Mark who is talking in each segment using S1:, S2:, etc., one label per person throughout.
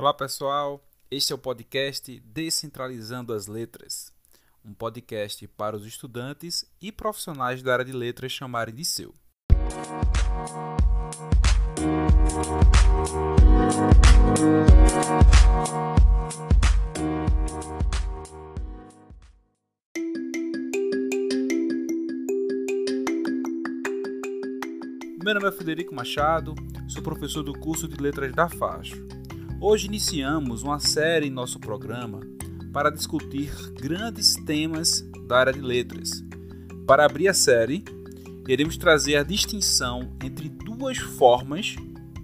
S1: Olá pessoal, este é o podcast Descentralizando as Letras, um podcast para os estudantes e profissionais da área de letras chamarem de seu. Meu nome é Federico Machado, sou professor do curso de Letras da FASO. Hoje iniciamos uma série em nosso programa para discutir grandes temas da área de letras. Para abrir a série, iremos trazer a distinção entre duas formas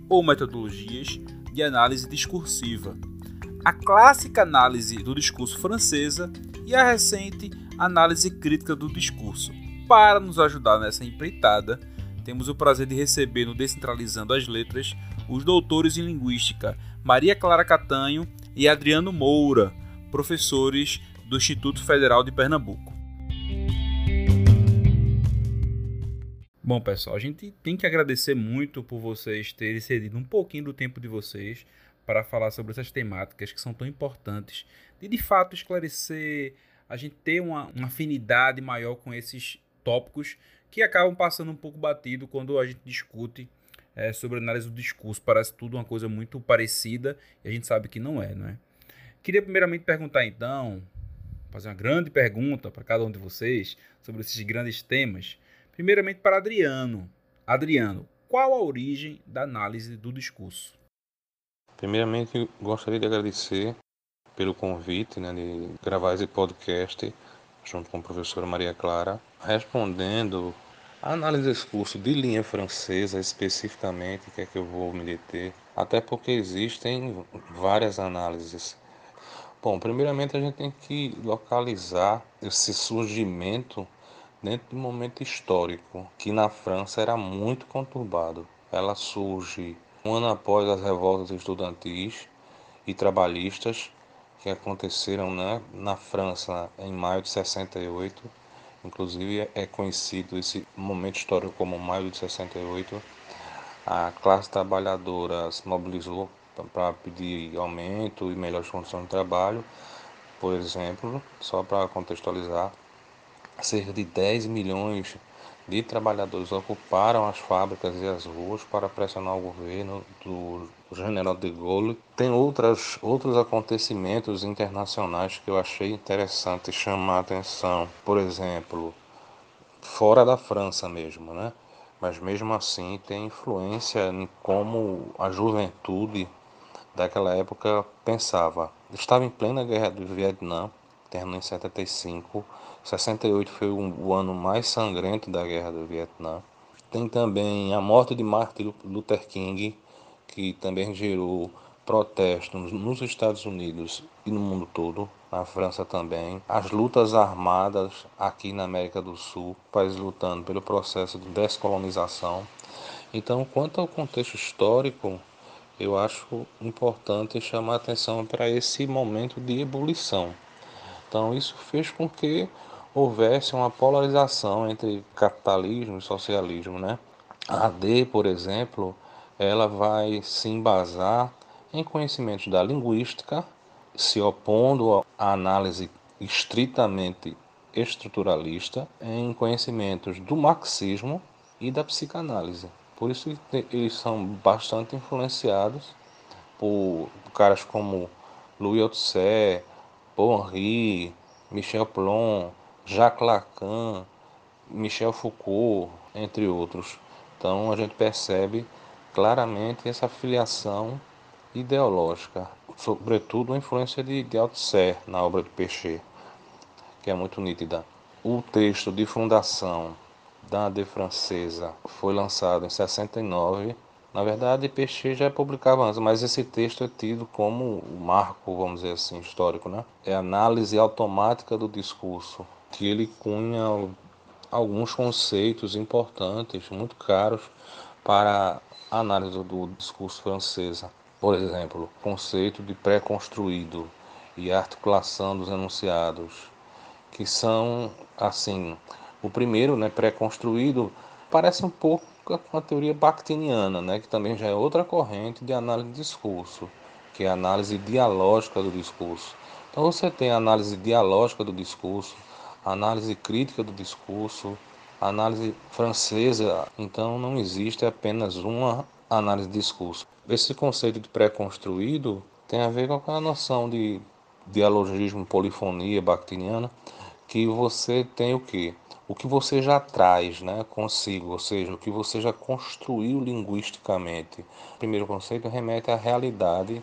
S1: ou metodologias de análise discursiva: a clássica análise do discurso francesa e a recente análise crítica do discurso. Para nos ajudar nessa empreitada, temos o prazer de receber no Descentralizando as Letras os doutores em Linguística Maria Clara Catanho e Adriano Moura, professores do Instituto Federal de Pernambuco. Bom, pessoal, a gente tem que agradecer muito por vocês terem cedido um pouquinho do tempo de vocês para falar sobre essas temáticas que são tão importantes, de de fato esclarecer, a gente ter uma, uma afinidade maior com esses tópicos que acabam passando um pouco batido quando a gente discute é, sobre análise do discurso. Parece tudo uma coisa muito parecida e a gente sabe que não é, não é? Queria primeiramente perguntar então, fazer uma grande pergunta para cada um de vocês sobre esses grandes temas. Primeiramente para Adriano. Adriano, qual a origem da análise do discurso?
S2: Primeiramente, gostaria de agradecer pelo convite né, de gravar esse podcast junto com a professora Maria Clara, respondendo análise desse curso de linha francesa, especificamente, que é que eu vou me deter, até porque existem várias análises. Bom, primeiramente a gente tem que localizar esse surgimento dentro de um momento histórico que na França era muito conturbado. Ela surge um ano após as revoltas estudantis e trabalhistas que aconteceram né, na França em maio de 68 Inclusive é conhecido esse momento histórico como Maio de 68. A classe trabalhadora se mobilizou para pedir aumento e melhores condições de trabalho. Por exemplo, só para contextualizar, cerca de 10 milhões de trabalhadores ocuparam as fábricas e as ruas para pressionar o governo do general de Gaulle. Tem outras, outros acontecimentos internacionais que eu achei interessante chamar a atenção. Por exemplo, fora da França mesmo, né? Mas mesmo assim tem influência em como a juventude daquela época pensava. Estava em plena guerra do Vietnã, terminou em 75 68 foi o ano mais sangrento da Guerra do Vietnã. Tem também a morte de Martin Luther King, que também gerou protestos nos Estados Unidos e no mundo todo, na França também. As lutas armadas aqui na América do Sul, países lutando pelo processo de descolonização. Então, quanto ao contexto histórico, eu acho importante chamar atenção para esse momento de ebulição. Então, isso fez com que houvesse uma polarização entre capitalismo e socialismo, né? A AD, por exemplo, ela vai se embasar em conhecimentos da linguística, se opondo à análise estritamente estruturalista, em conhecimentos do marxismo e da psicanálise. Por isso eles são bastante influenciados por caras como Louis Althusser, Paul Henry, Michel Plon, Jacques Lacan, Michel Foucault, entre outros. Então a gente percebe claramente essa filiação ideológica, sobretudo a influência de, de Althusser na obra de Peixe, que é muito nítida. O texto de fundação da De Francesa foi lançado em 69. Na verdade, Peixe já publicava antes, mas esse texto é tido como o marco, vamos dizer assim, histórico, né? É a análise automática do discurso que ele cunha alguns conceitos importantes, muito caros para a análise do discurso francesa. Por exemplo, o conceito de pré-construído e articulação dos enunciados, que são, assim, o primeiro, né, pré-construído, parece um pouco com a teoria bakhtiniana, né, que também já é outra corrente de análise de discurso, que é a análise dialógica do discurso. Então você tem a análise dialógica do discurso, a análise crítica do discurso, a análise francesa. Então não existe apenas uma análise de discurso. Esse conceito de pré-construído tem a ver com a noção de dialogismo, polifonia bakhtiniana, que você tem o que? O que você já traz né, consigo, ou seja, o que você já construiu linguisticamente. O primeiro conceito remete à realidade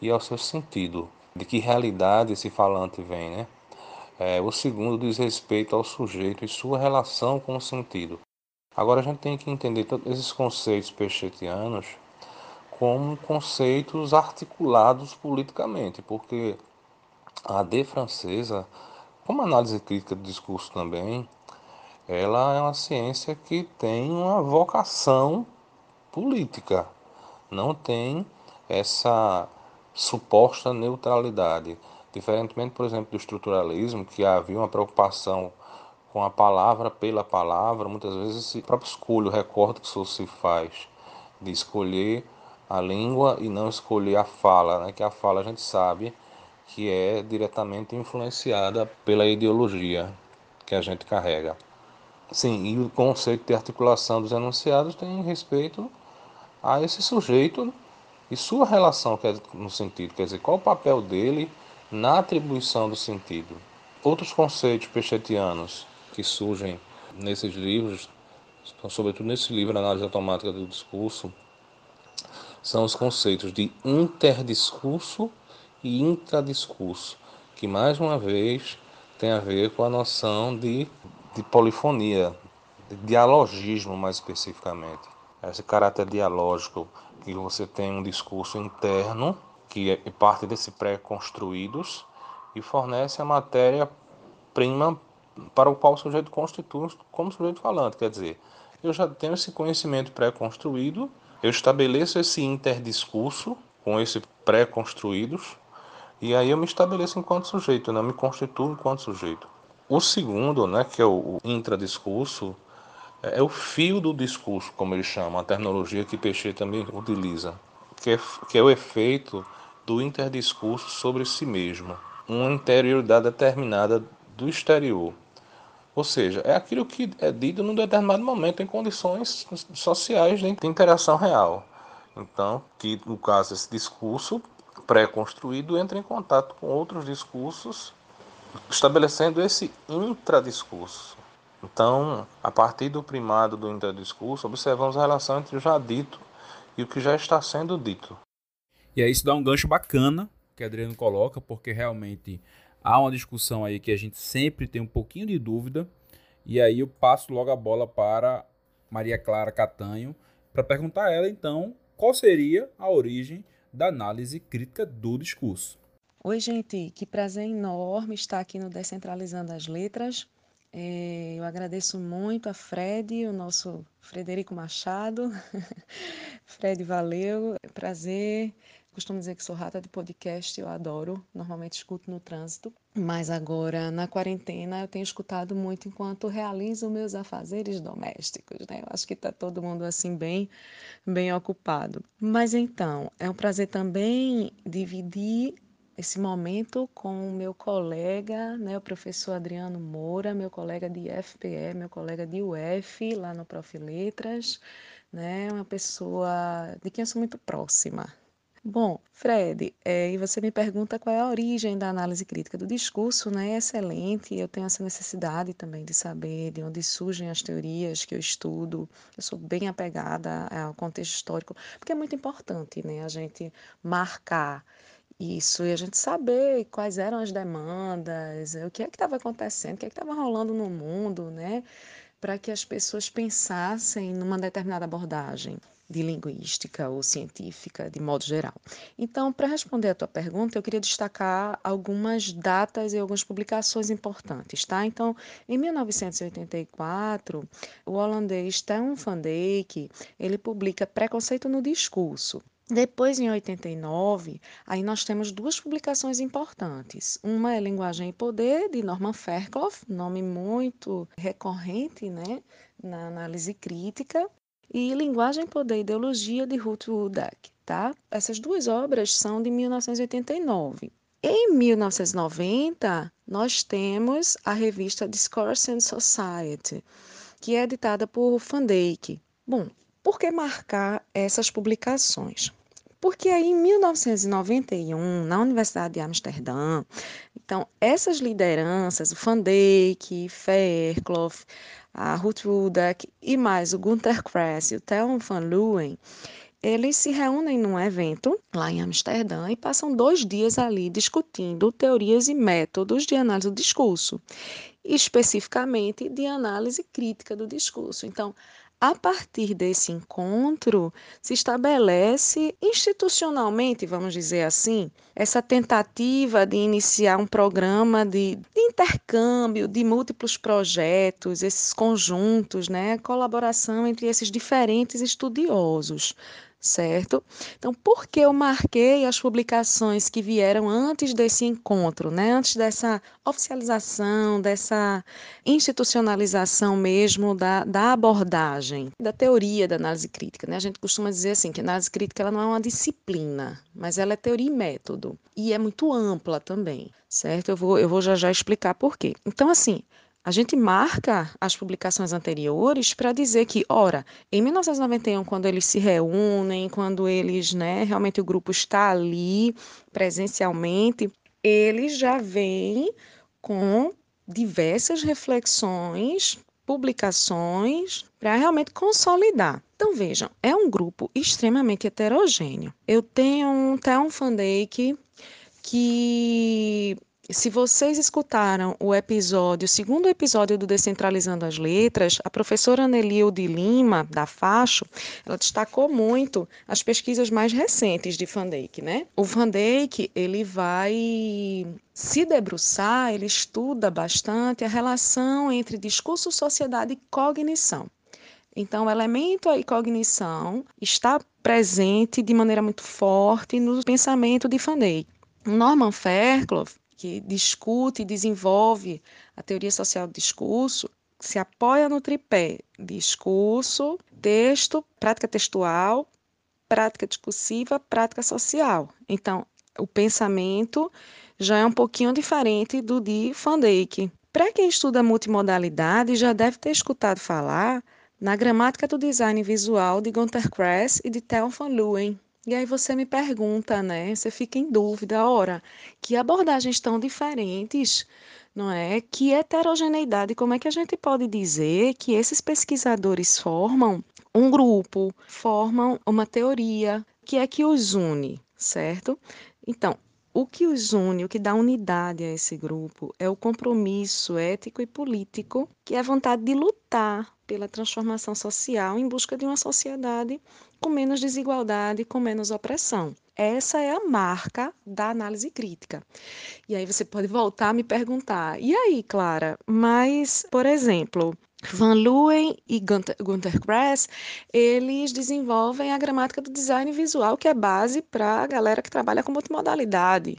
S2: e ao seu sentido. De que realidade esse falante vem, né? É, o segundo diz respeito ao sujeito e sua relação com o sentido. Agora a gente tem que entender todos esses conceitos pechetianos como conceitos articulados politicamente, porque a D francesa, como análise crítica do discurso também, ela é uma ciência que tem uma vocação política, não tem essa suposta neutralidade. Diferentemente, por exemplo, do estruturalismo, que havia uma preocupação com a palavra pela palavra, muitas vezes esse próprio escolho, o recorte que se faz de escolher a língua e não escolher a fala, né? que a fala a gente sabe que é diretamente influenciada pela ideologia que a gente carrega. Sim, e o conceito de articulação dos enunciados tem respeito a esse sujeito e sua relação no sentido, quer dizer, qual o papel dele na atribuição do sentido. Outros conceitos pechetianos que surgem nesses livros, sobretudo nesse livro Análise Automática do Discurso, são os conceitos de interdiscurso e intradiscurso, que mais uma vez tem a ver com a noção de, de polifonia, de dialogismo mais especificamente. Esse caráter dialógico que você tem um discurso interno que é parte desse pré-construídos e fornece a matéria-prima para o qual o sujeito constitui como sujeito falante. Quer dizer, eu já tenho esse conhecimento pré-construído eu estabeleço esse interdiscurso com esse pré-construídos e aí eu me estabeleço enquanto sujeito, né? eu me constituo enquanto sujeito. O segundo, né, que é o intradiscurso, é, é o fio do discurso, como eles chamam, a terminologia que Peixe também utiliza, que é, que é o efeito do interdiscurso sobre si mesmo, uma interioridade determinada do exterior. Ou seja, é aquilo que é dito num determinado momento em condições sociais de interação real. Então, que no caso esse discurso pré-construído entra em contato com outros discursos, estabelecendo esse intradiscurso. Então, a partir do primado do intradiscurso, observamos a relação entre o já dito e o que já está sendo dito.
S1: E aí isso dá um gancho bacana que Adriano coloca, porque realmente há uma discussão aí que a gente sempre tem um pouquinho de dúvida. E aí eu passo logo a bola para Maria Clara Catanho para perguntar a ela então qual seria a origem da análise crítica do discurso.
S3: Oi, gente, que prazer enorme estar aqui no Descentralizando as Letras. É, eu agradeço muito a Fred, o nosso Frederico Machado. Fred, valeu, prazer costumo dizer que sou rata de podcast, eu adoro, normalmente escuto no trânsito, mas agora na quarentena eu tenho escutado muito enquanto realizo meus afazeres domésticos, né? Eu acho que está todo mundo assim bem, bem ocupado. Mas então, é um prazer também dividir esse momento com o meu colega, né, o professor Adriano Moura, meu colega de FPE, meu colega de UF, lá no Prof. Letras, né, uma pessoa de quem eu sou muito próxima, Bom, Fred, é, e você me pergunta qual é a origem da análise crítica do discurso, né? É excelente, eu tenho essa necessidade também de saber de onde surgem as teorias que eu estudo. Eu sou bem apegada ao contexto histórico, porque é muito importante, né? A gente marcar isso e a gente saber quais eram as demandas, o que é que estava acontecendo, o que é que estava rolando no mundo, né? Para que as pessoas pensassem numa determinada abordagem de linguística ou científica, de modo geral. Então, para responder a tua pergunta, eu queria destacar algumas datas e algumas publicações importantes, tá? Então, em 1984, o holandês Theo van Dijk, ele publica Preconceito no Discurso, depois, em 89, aí nós temos duas publicações importantes. Uma é Linguagem e Poder, de Norman Fairclough, nome muito recorrente né, na análise crítica, e Linguagem, Poder e Ideologia, de Ruth Wodak. tá? Essas duas obras são de 1989. Em 1990, nós temos a revista Discourse and Society, que é editada por Van Dyck. Bom, por que marcar essas publicações? Porque aí em 1991, na Universidade de Amsterdã, então essas lideranças, o Van Dyck, Fairclough, a Ruth Rudek e mais o Gunther Kress e o Theo van Leeuwen, eles se reúnem num evento lá em Amsterdã e passam dois dias ali discutindo teorias e métodos de análise do discurso, especificamente de análise crítica do discurso. Então, a partir desse encontro, se estabelece institucionalmente, vamos dizer assim, essa tentativa de iniciar um programa de, de, intercâmbio de múltiplos projetos, esses conjuntos, né, colaboração entre esses diferentes estudiosos certo? Então, por que eu marquei as publicações que vieram antes desse encontro, né? Antes dessa oficialização, dessa institucionalização mesmo da, da abordagem, da teoria da análise crítica, né? A gente costuma dizer assim que a análise crítica ela não é uma disciplina, mas ela é teoria e método e é muito ampla também, certo? Eu vou eu vou já já explicar por quê. Então, assim, a gente marca as publicações anteriores para dizer que, ora, em 1991, quando eles se reúnem, quando eles, né, realmente o grupo está ali presencialmente, eles já vêm com diversas reflexões, publicações para realmente consolidar. Então vejam, é um grupo extremamente heterogêneo. Eu tenho um Theon que se vocês escutaram o episódio, o segundo episódio do Descentralizando as Letras, a professora Anelio de Lima, da Facho, ela destacou muito as pesquisas mais recentes de Van Dyck, né? O Van Dyck, ele vai se debruçar, ele estuda bastante a relação entre discurso, sociedade e cognição. Então, o elemento e cognição está presente de maneira muito forte no pensamento de Van Dyck. Norman Fairclough, que discute e desenvolve a teoria social do discurso, se apoia no tripé discurso, texto, prática textual, prática discursiva, prática social. Então, o pensamento já é um pouquinho diferente do de Van Dyck. Para quem estuda multimodalidade, já deve ter escutado falar na gramática do design visual de Gunther Kress e de Theo van Leeuwen. E aí você me pergunta, né? Você fica em dúvida, ora, que abordagens tão diferentes, não é? Que heterogeneidade, como é que a gente pode dizer que esses pesquisadores formam um grupo, formam uma teoria, que é que os une, certo? Então, o que os une, o que dá unidade a esse grupo é o compromisso ético e político, que é a vontade de lutar pela transformação social em busca de uma sociedade com menos desigualdade, com menos opressão. Essa é a marca da análise crítica. E aí você pode voltar a me perguntar: e aí, Clara, mas, por exemplo, Van Leeuwen e Gunther, Grass, eles desenvolvem a gramática do design visual, que é base para a galera que trabalha com multimodalidade.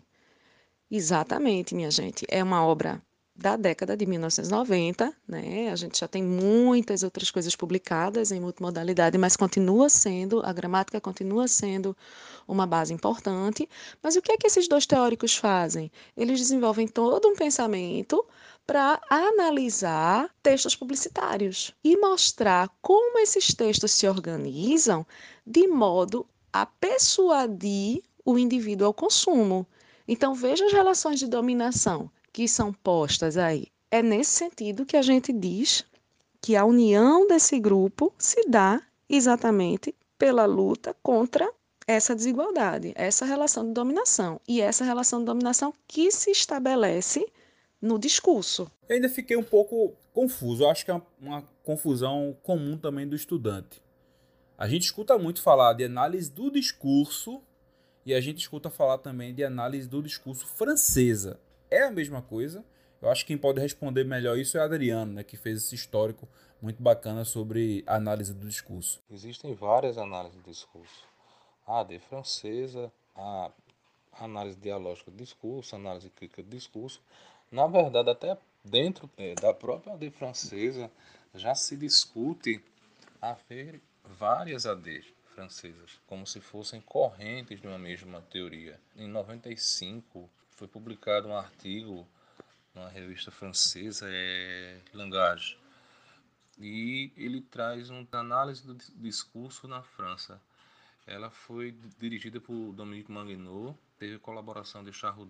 S3: Exatamente, minha gente. É uma obra da década de 1990, né? A gente já tem muitas outras coisas publicadas em multimodalidade, mas continua sendo, a gramática continua sendo uma base importante. Mas o que é que esses dois teóricos fazem? Eles desenvolvem todo um pensamento para analisar textos publicitários e mostrar como esses textos se organizam de modo a persuadir o indivíduo ao consumo. Então, veja as relações de dominação que são postas aí. É nesse sentido que a gente diz que a união desse grupo se dá exatamente pela luta contra essa desigualdade, essa relação de dominação e essa relação de dominação que se estabelece no discurso.
S1: Eu ainda fiquei um pouco confuso. Eu acho que é uma, uma confusão comum também do estudante. A gente escuta muito falar de análise do discurso e a gente escuta falar também de análise do discurso francesa é a mesma coisa. Eu acho que quem pode responder melhor isso é Adriano, né, que fez esse histórico muito bacana sobre a análise do discurso.
S2: Existem várias análises do discurso. A de francesa, a análise dialógica do discurso, a análise crítica do discurso. Na verdade, até dentro é, da própria AD francesa já se discute haver várias ADs francesas, como se fossem correntes de uma mesma teoria. Em 95 foi publicado um artigo numa revista francesa, é Langage, e ele traz uma análise do discurso na França. Ela foi dirigida por Dominique Manguinot, teve colaboração de Charles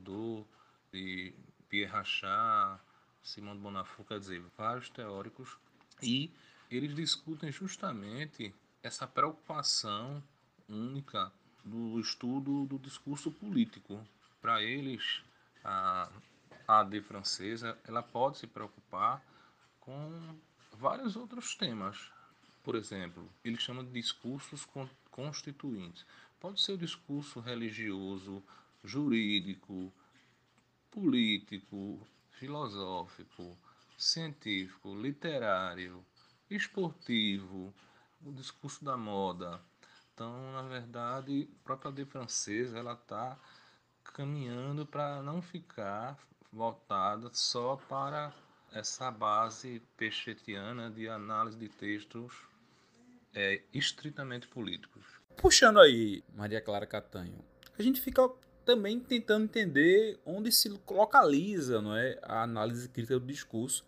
S2: de Pierre Rachat, Simone Bonafou, quer dizer, vários teóricos, e eles discutem justamente essa preocupação única do estudo do discurso político. Para eles, a AD francesa ela pode se preocupar com vários outros temas. Por exemplo, eles chamam de discursos constituintes. Pode ser o discurso religioso, jurídico, político, filosófico, científico, literário, esportivo, o discurso da moda. Então, na verdade, a própria de francesa ela está caminhando para não ficar voltada só para essa base pechetiana de análise de textos é, estritamente políticos.
S1: Puxando aí Maria Clara Catanho, a gente fica também tentando entender onde se localiza não é, a análise crítica do discurso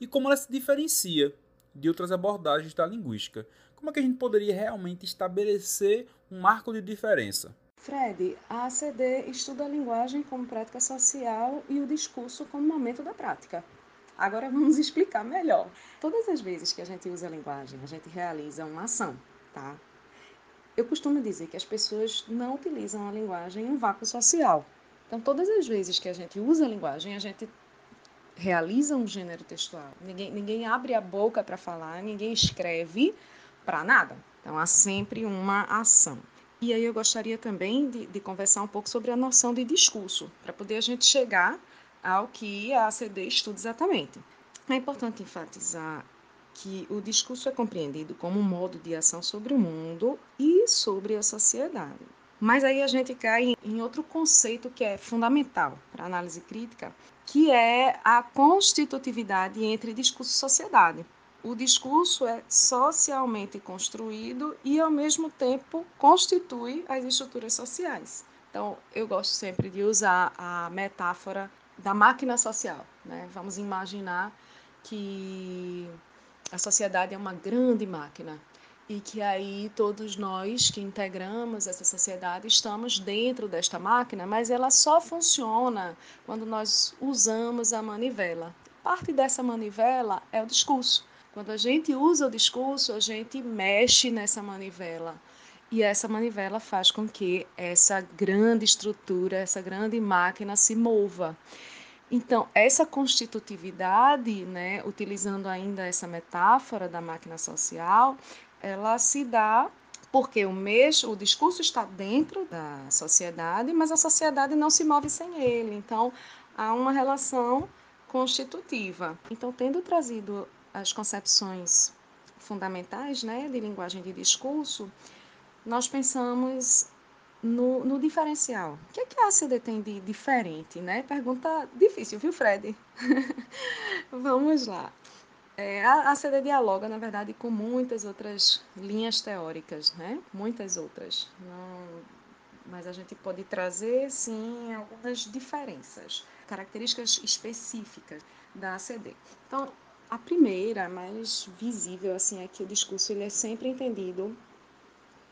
S1: e como ela se diferencia de outras abordagens da linguística. Como é que a gente poderia realmente estabelecer um marco de diferença?
S3: Fred, a ACD estuda a linguagem como prática social e o discurso como momento da prática. Agora vamos explicar melhor. Todas as vezes que a gente usa a linguagem, a gente realiza uma ação, tá? Eu costumo dizer que as pessoas não utilizam a linguagem em um vácuo social. Então, todas as vezes que a gente usa a linguagem, a gente realiza um gênero textual. Ninguém, ninguém abre a boca para falar, ninguém escreve para nada. Então, há sempre uma ação. E aí eu gostaria também de, de conversar um pouco sobre a noção de discurso, para poder a gente chegar ao que a ACD estuda exatamente. É importante enfatizar que o discurso é compreendido como um modo de ação sobre o mundo e sobre a sociedade. Mas aí a gente cai em outro conceito que é fundamental para a análise crítica, que é a constitutividade entre discurso e sociedade. O discurso é socialmente construído e, ao mesmo tempo, constitui as estruturas sociais. Então, eu gosto sempre de usar a metáfora da máquina social. Né? Vamos imaginar que a sociedade é uma grande máquina e que aí todos nós que integramos essa sociedade estamos dentro desta máquina, mas ela só funciona quando nós usamos a manivela. Parte dessa manivela é o discurso. Quando a gente usa o discurso, a gente mexe nessa manivela. E essa manivela faz com que essa grande estrutura, essa grande máquina se mova. Então, essa constitutividade, né, utilizando ainda essa metáfora da máquina social, ela se dá porque o o discurso está dentro da sociedade, mas a sociedade não se move sem ele. Então, há uma relação constitutiva. Então, tendo trazido as concepções fundamentais, né, de linguagem de discurso, nós pensamos no, no diferencial. O que, é que a ACD tem de diferente, né? Pergunta difícil, viu, Fred? Vamos lá. É, a ACD dialoga, na verdade, com muitas outras linhas teóricas, né? Muitas outras. Não, mas a gente pode trazer, sim, algumas diferenças, características específicas da ACD. Então, a primeira, mais visível, assim, é que o discurso ele é sempre entendido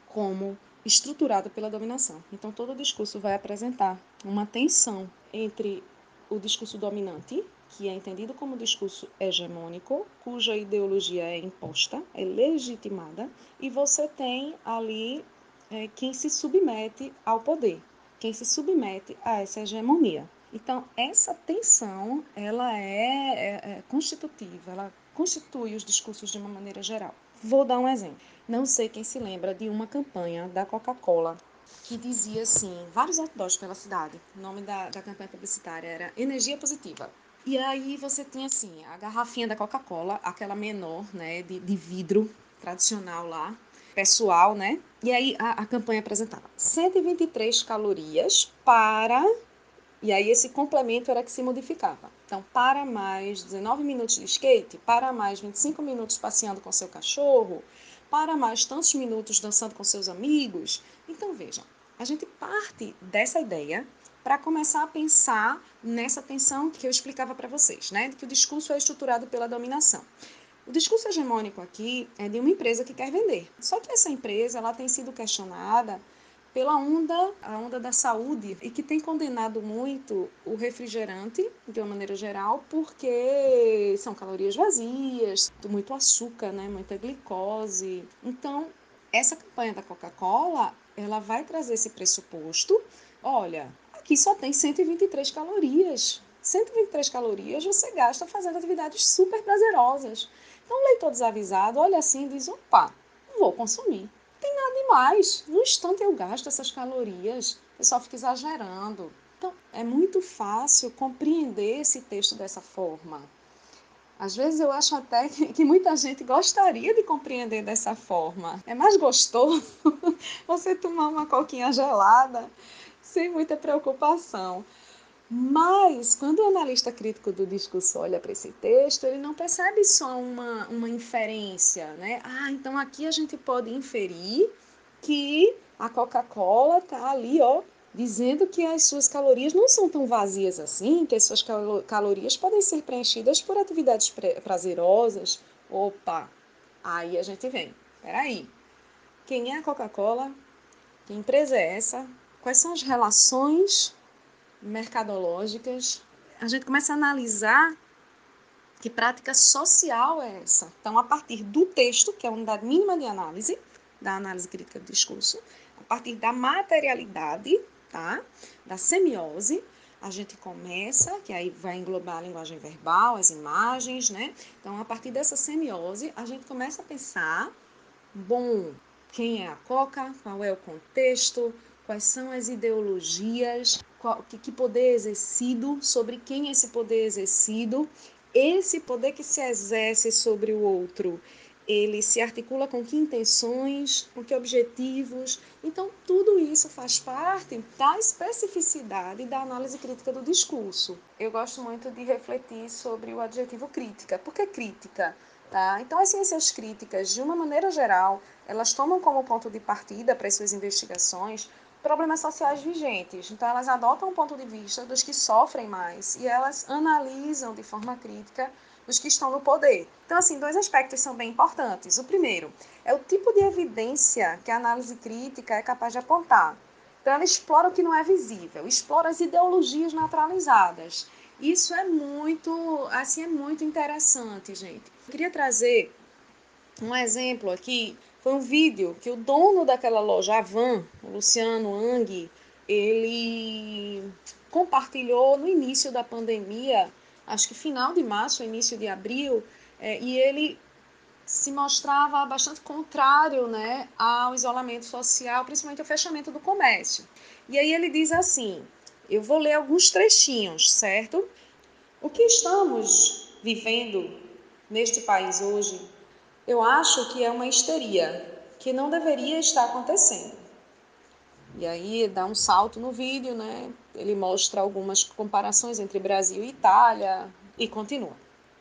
S3: como estruturado pela dominação. Então, todo discurso vai apresentar uma tensão entre o discurso dominante, que é entendido como discurso hegemônico, cuja ideologia é imposta, é legitimada, e você tem ali é, quem se submete ao poder, quem se submete a essa hegemonia. Então, essa tensão, ela é, é, é constitutiva, ela constitui os discursos de uma maneira geral. Vou dar um exemplo. Não sei quem se lembra de uma campanha da Coca-Cola que dizia assim, vários outdoors pela cidade. O nome da, da campanha publicitária era Energia Positiva. E aí você tinha assim, a garrafinha da Coca-Cola, aquela menor, né, de, de vidro tradicional lá, pessoal, né? E aí a, a campanha apresentava 123 calorias para e aí esse complemento era que se modificava. Então, para mais 19 minutos de skate, para mais 25 minutos passeando com seu cachorro, para mais tantos minutos dançando com seus amigos. Então, vejam, a gente parte dessa ideia para começar a pensar nessa tensão que eu explicava para vocês, né? De que o discurso é estruturado pela dominação. O discurso hegemônico aqui é de uma empresa que quer vender. Só que essa empresa ela tem sido questionada pela onda, a onda da saúde, e que tem condenado muito o refrigerante, de uma maneira geral, porque são calorias vazias, muito açúcar, né, muita glicose. Então, essa campanha da Coca-Cola, ela vai trazer esse pressuposto. Olha, aqui só tem 123 calorias. 123 calorias você gasta fazendo atividades super prazerosas. Então, o leitor desavisado olha assim e diz: opa, vou consumir tem nada demais. No instante eu gasto essas calorias, o pessoal fica exagerando. Então, é muito fácil compreender esse texto dessa forma. Às vezes eu acho até que muita gente gostaria de compreender dessa forma. É mais gostoso você tomar uma coquinha gelada sem muita preocupação. Mas, quando o analista crítico do discurso olha para esse texto, ele não percebe só uma, uma inferência, né? Ah, então aqui a gente pode inferir que a Coca-Cola está ali, ó, dizendo que as suas calorias não são tão vazias assim, que as suas calorias podem ser preenchidas por atividades prazerosas. Opa, aí a gente vem. Peraí, quem é a Coca-Cola? Que empresa é essa? Quais são as relações mercadológicas, a gente começa a analisar que prática social é essa. Então, a partir do texto, que é a unidade mínima de análise, da análise crítica do discurso, a partir da materialidade, tá? da semiose, a gente começa, que aí vai englobar a linguagem verbal, as imagens, né? Então, a partir dessa semiose, a gente começa a pensar, bom, quem é a Coca, qual é o contexto, quais são as ideologias, qual, que, que poder exercido, sobre quem esse poder exercido, esse poder que se exerce sobre o outro, ele se articula com que intenções, com que objetivos. Então, tudo isso faz parte da especificidade da análise crítica do discurso. Eu gosto muito de refletir sobre o adjetivo crítica. Por que crítica? Tá? Então, as ciências críticas, de uma maneira geral, elas tomam como ponto de partida para as suas investigações problemas sociais vigentes. Então, elas adotam o ponto de vista dos que sofrem mais e elas analisam de forma crítica os que estão no poder. Então, assim, dois aspectos são bem importantes. O primeiro é o tipo de evidência que a análise crítica é capaz de apontar. Então, ela explora o que não é visível, explora as ideologias naturalizadas. Isso é muito, assim, é muito interessante, gente. Eu queria trazer um exemplo aqui foi um vídeo que o dono daquela loja, a Van, Luciano Ang, ele compartilhou no início da pandemia, acho que final de março, início de abril, é, e ele se mostrava bastante contrário né, ao isolamento social, principalmente ao fechamento do comércio. E aí ele diz assim: eu vou ler alguns trechinhos, certo? O que estamos vivendo neste país hoje eu acho que é uma histeria que não deveria estar acontecendo. E aí dá um salto no vídeo, né? Ele mostra algumas comparações entre Brasil e Itália e continua.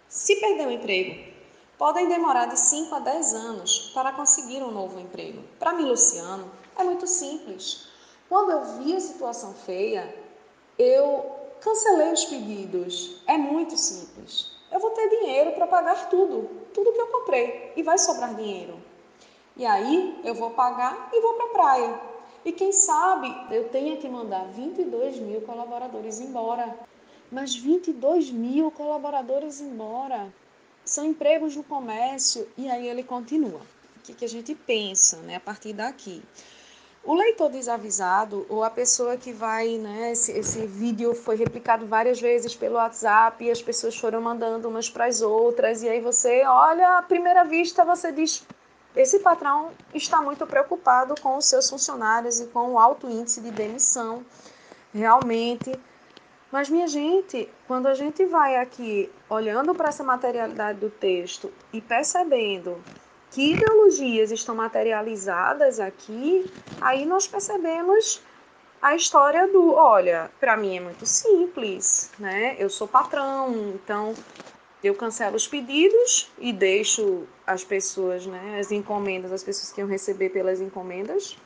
S3: Se perder o emprego, podem demorar de 5 a 10 anos para conseguir um novo emprego. Para mim, Luciano, é muito simples. Quando eu vi a situação feia, eu cancelei os pedidos. É muito simples eu vou ter dinheiro para pagar tudo, tudo que eu comprei, e vai sobrar dinheiro. E aí eu vou pagar e vou para a praia. E quem sabe eu tenha que mandar 22 mil colaboradores embora. Mas 22 mil colaboradores embora. São empregos no comércio. E aí ele continua. O que, que a gente pensa né, a partir daqui? O leitor desavisado ou a pessoa que vai, né, esse, esse vídeo foi replicado várias vezes pelo WhatsApp e as pessoas foram mandando umas para as outras e aí você olha, à primeira vista você diz, esse patrão está muito preocupado com os seus funcionários e com o alto índice de demissão, realmente. Mas minha gente, quando a gente vai aqui olhando para essa materialidade do texto e percebendo que ideologias estão materializadas aqui, aí nós percebemos a história do, olha, para mim é muito simples, né? Eu sou patrão, então eu cancelo os pedidos e deixo as pessoas, né, as encomendas, as pessoas que iam receber pelas encomendas,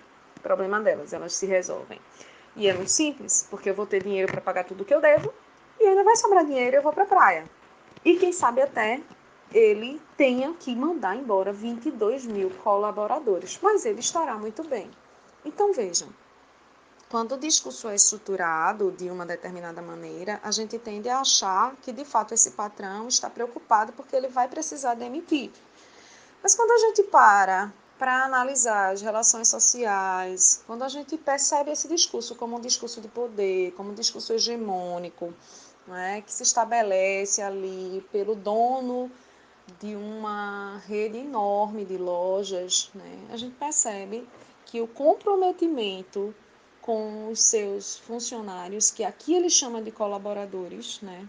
S3: problema delas, elas se resolvem. E é muito simples, porque eu vou ter dinheiro para pagar tudo que eu devo e ainda vai sobrar dinheiro eu vou para a praia. E quem sabe até ele tenha que mandar embora 22 mil colaboradores, mas ele estará muito bem. Então vejam, quando o discurso é estruturado de uma determinada maneira, a gente tende a achar que de fato esse patrão está preocupado porque ele vai precisar demitir. Mas quando a gente para para analisar as relações sociais, quando a gente percebe esse discurso como um discurso de poder, como um discurso hegemônico, é, que se estabelece ali pelo dono de uma rede enorme de lojas, né, a gente percebe que o comprometimento com os seus funcionários, que aqui ele chama de colaboradores, né?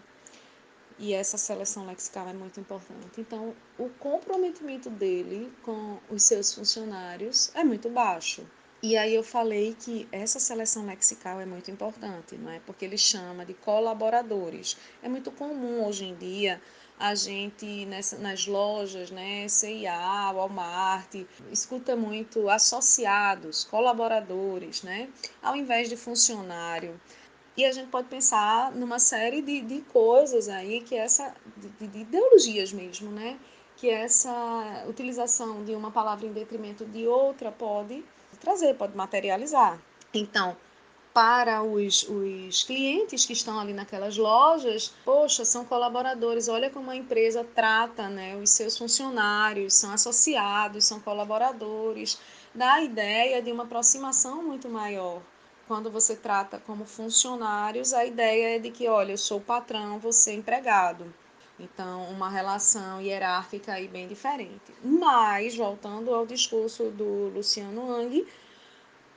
S3: E essa seleção lexical é muito importante. Então, o comprometimento dele com os seus funcionários é muito baixo. E aí eu falei que essa seleção lexical é muito importante, não é? Porque ele chama de colaboradores. É muito comum hoje em dia a gente nessa, nas lojas, né, CIA, Walmart, escuta muito associados, colaboradores, né, ao invés de funcionário. E a gente pode pensar numa série de, de coisas aí que essa de, de ideologias mesmo, né, que essa utilização de uma palavra em detrimento de outra pode trazer, pode materializar. Então, para os, os clientes que estão ali naquelas lojas, poxa, são colaboradores, olha como a empresa trata né, os seus funcionários, são associados, são colaboradores, dá a ideia de uma aproximação muito maior. Quando você trata como funcionários, a ideia é de que, olha, eu sou patrão, você é empregado. Então, uma relação hierárquica aí bem diferente. Mas, voltando ao discurso do Luciano Ang,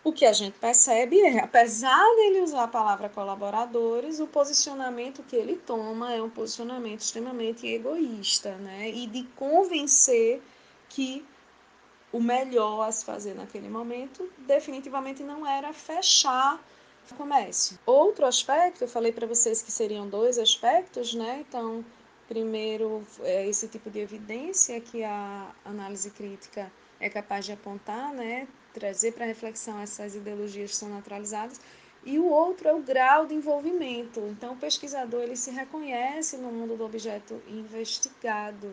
S3: o que a gente percebe é, apesar dele usar a palavra colaboradores, o posicionamento que ele toma é um posicionamento extremamente egoísta, né? E de convencer que o melhor a se fazer naquele momento definitivamente não era fechar o comércio. Outro aspecto, eu falei para vocês que seriam dois aspectos, né? Então, primeiro, é esse tipo de evidência que a análise crítica é capaz de apontar, né? Trazer para reflexão essas ideologias que são naturalizadas, e o outro é o grau de envolvimento. Então, o pesquisador ele se reconhece no mundo do objeto investigado.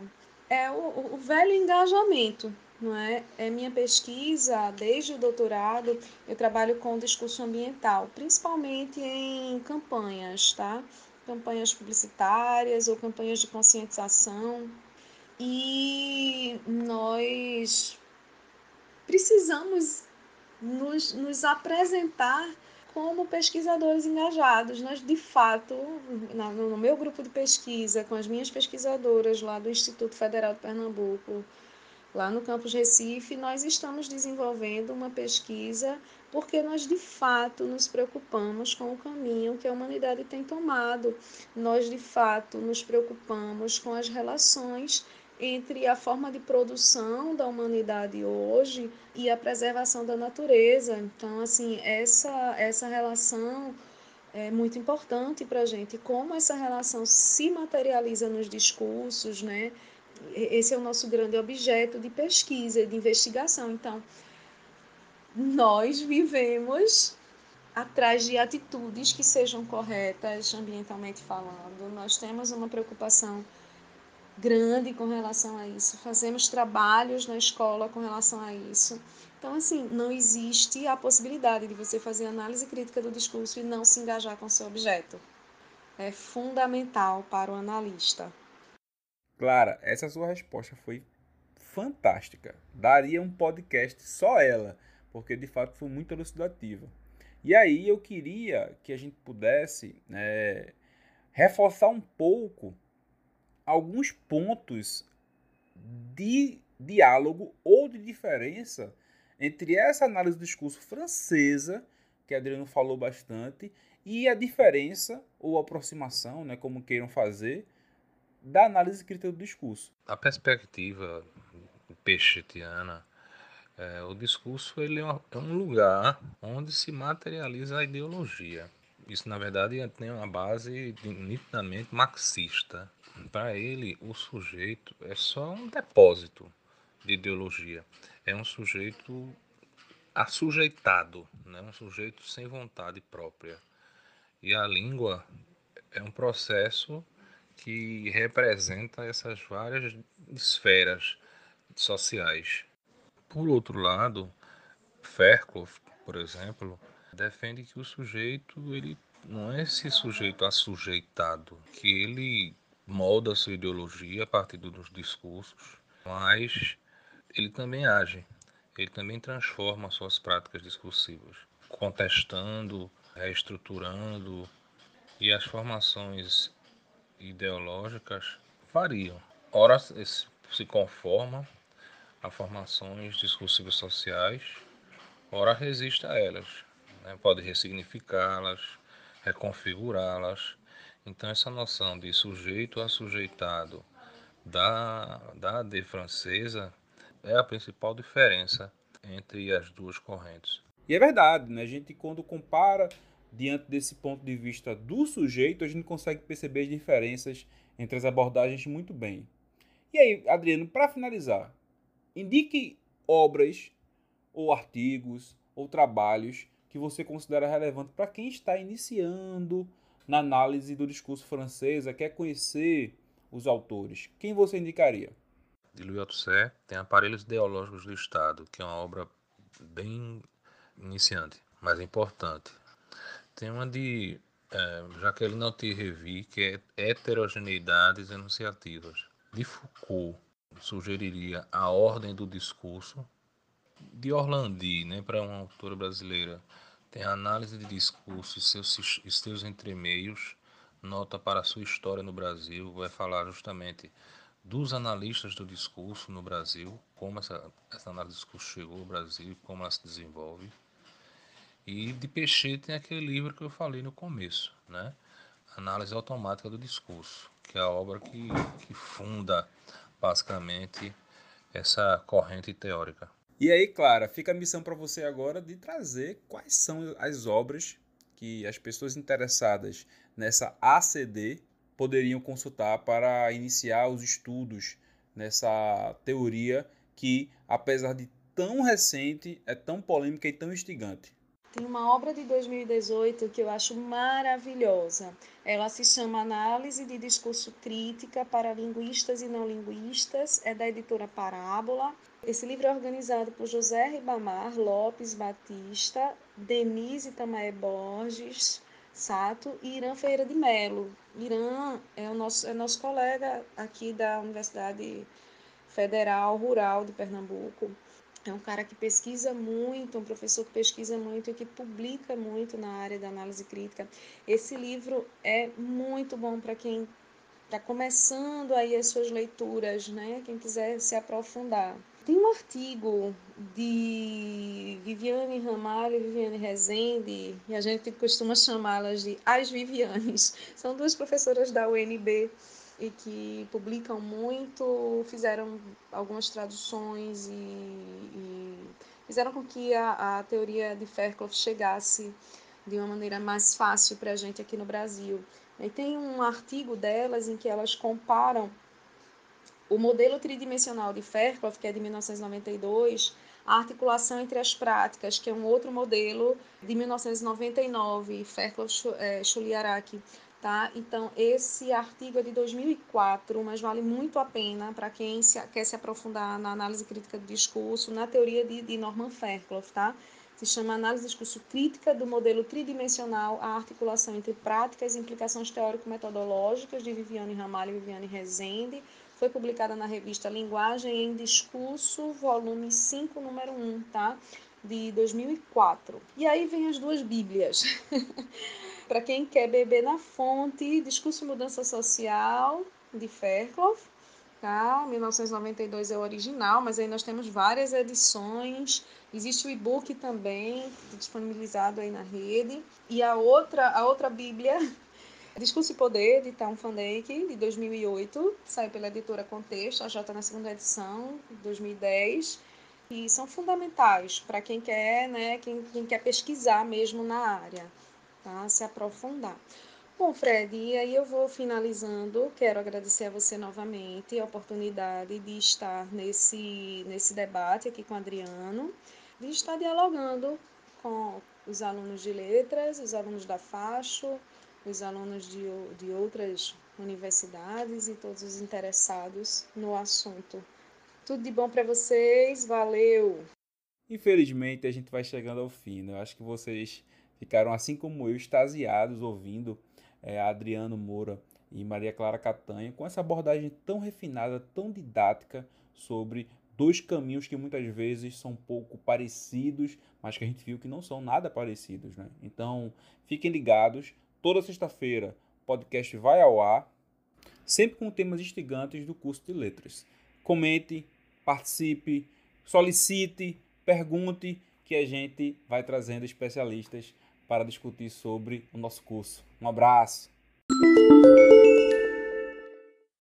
S3: É o, o velho engajamento, não é? É minha pesquisa, desde o doutorado, eu trabalho com discurso ambiental, principalmente em campanhas, tá? Campanhas publicitárias ou campanhas de conscientização. E nós precisamos nos, nos apresentar como pesquisadores engajados. Nós, de fato, no meu grupo de pesquisa, com as minhas pesquisadoras lá do Instituto Federal de Pernambuco, lá no campus Recife, nós estamos desenvolvendo uma pesquisa porque nós de fato nos preocupamos com o caminho que a humanidade tem tomado. Nós de fato nos preocupamos com as relações entre a forma de produção da humanidade hoje e a preservação da natureza. Então, assim, essa, essa relação é muito importante para a gente. Como essa relação se materializa nos discursos, né? Esse é o nosso grande objeto de pesquisa, de investigação. Então, nós vivemos atrás de atitudes que sejam corretas ambientalmente falando. Nós temos uma preocupação grande com relação a isso. Fazemos trabalhos na escola com relação a isso. Então, assim, não existe a possibilidade de você fazer análise crítica do discurso e não se engajar com seu objeto. É fundamental para o analista.
S1: Clara, essa sua resposta foi fantástica. Daria um podcast só ela, porque de fato foi muito elucidativa. E aí eu queria que a gente pudesse é, reforçar um pouco alguns pontos de diálogo ou de diferença entre essa análise do discurso francesa, que Adriano falou bastante, e a diferença ou aproximação, né, como queiram fazer, da análise crítica do discurso.
S2: A perspectiva peixetiana, é, o discurso ele é, é um lugar onde se materializa a ideologia. Isso, na verdade, tem uma base nitidamente marxista. Para ele, o sujeito é só um depósito de ideologia. É um sujeito assujeitado, né? um sujeito sem vontade própria. E a língua é um processo que representa essas várias esferas sociais. Por outro lado, Fairclough, por exemplo, defende que o sujeito ele não é esse sujeito assujeitado, que ele molda sua ideologia a partir dos discursos, mas ele também age, ele também transforma suas práticas discursivas, contestando, reestruturando, e as formações ideológicas variam. Ora se conforma a formações discursivas sociais, ora resiste a elas, né? pode ressignificá-las, reconfigurá-las. Então, essa noção de sujeito assujeitado da, da AD francesa é a principal diferença entre as duas correntes.
S1: E é verdade, né? a gente quando compara diante desse ponto de vista do sujeito, a gente consegue perceber as diferenças entre as abordagens muito bem. E aí, Adriano, para finalizar, indique obras ou artigos ou trabalhos que você considera relevante para quem está iniciando na análise do discurso francês, quer conhecer os autores. Quem você indicaria?
S2: De Louis Althusser tem Aparelhos Ideológicos do Estado, que é uma obra bem iniciante, mas importante. Tem uma de é, Jacqueline Revi, que é Heterogeneidades Enunciativas. De Foucault, sugeriria A Ordem do Discurso. De Orlandi, né, para uma autora brasileira, tem a análise de discurso seus, seus entremeios, nota para a sua história no Brasil, vai falar justamente dos analistas do discurso no Brasil, como essa, essa análise do discurso chegou ao Brasil, como ela se desenvolve. E de Peixe tem aquele livro que eu falei no começo, né? Análise Automática do Discurso, que é a obra que, que funda basicamente essa corrente teórica.
S1: E aí, Clara, fica a missão para você agora de trazer quais são as obras que as pessoas interessadas nessa ACD poderiam consultar para iniciar os estudos nessa teoria que, apesar de tão recente, é tão polêmica e tão instigante.
S3: Tem uma obra de 2018 que eu acho maravilhosa. Ela se chama Análise de Discurso Crítica para Linguistas e Não Linguistas, é da editora Parábola. Esse livro é organizado por José Ribamar Lopes Batista, Denise Tamaé Borges Sato e Irã Ferreira de Melo. Irã é o nosso, é nosso colega aqui da Universidade Federal Rural de Pernambuco. É um cara que pesquisa muito, um professor que pesquisa muito e que publica muito na área da análise crítica. Esse livro é muito bom para quem está começando aí as suas leituras, né? Quem quiser se aprofundar. Tem um artigo de Viviane Ramalho e Viviane Rezende, e a gente costuma chamá-las de as Vivianes. São duas professoras da UNB e que publicam muito, fizeram algumas traduções e, e fizeram com que a, a teoria de Fairclough chegasse de uma maneira mais fácil para a gente aqui no Brasil. E tem um artigo delas em que elas comparam o modelo tridimensional de Fairclough, que é de 1992, a articulação entre as práticas, que é um outro modelo de 1999, Fairclough Chuliaraki. Tá? Então, esse artigo é de 2004, mas vale muito a pena para quem se, quer se aprofundar na análise crítica do discurso, na teoria de, de Norman Fairclough. Tá? Se chama Análise do Discurso Crítica do Modelo Tridimensional, a articulação entre práticas e implicações teórico-metodológicas, de Viviane Ramalho e Viviane Rezende, foi publicada na revista Linguagem em Discurso, volume 5, número 1, tá? De 2004. E aí vem as duas Bíblias. Para quem quer beber na fonte, Discurso Mudança Social, de Fairclough, tá? 1992 é o original, mas aí nós temos várias edições. Existe o e-book também, disponibilizado aí na rede. E a outra, a outra Bíblia Discurso e Poder, de Tom Dijk, de 2008, saiu pela editora Contexto, a J na segunda edição, de 2010, e são fundamentais para quem quer, né, quem, quem quer pesquisar mesmo na área. Tá? Se aprofundar. Bom, Fred, e aí eu vou finalizando. Quero agradecer a você novamente a oportunidade de estar nesse, nesse debate aqui com o Adriano, de estar dialogando com os alunos de letras, os alunos da Facho, os alunos de, de outras universidades e todos os interessados no assunto. Tudo de bom para vocês, valeu!
S1: Infelizmente a gente vai chegando ao fim, né? Eu acho que vocês ficaram assim como eu, extasiados ouvindo é, Adriano Moura e Maria Clara Catanha com essa abordagem tão refinada, tão didática sobre dois caminhos que muitas vezes são pouco parecidos, mas que a gente viu que não são nada parecidos, né? Então, fiquem ligados, toda sexta-feira o podcast vai ao ar, sempre com temas instigantes do curso de letras. Comente, participe, solicite, pergunte, que a gente vai trazendo especialistas para discutir sobre o nosso curso. Um abraço!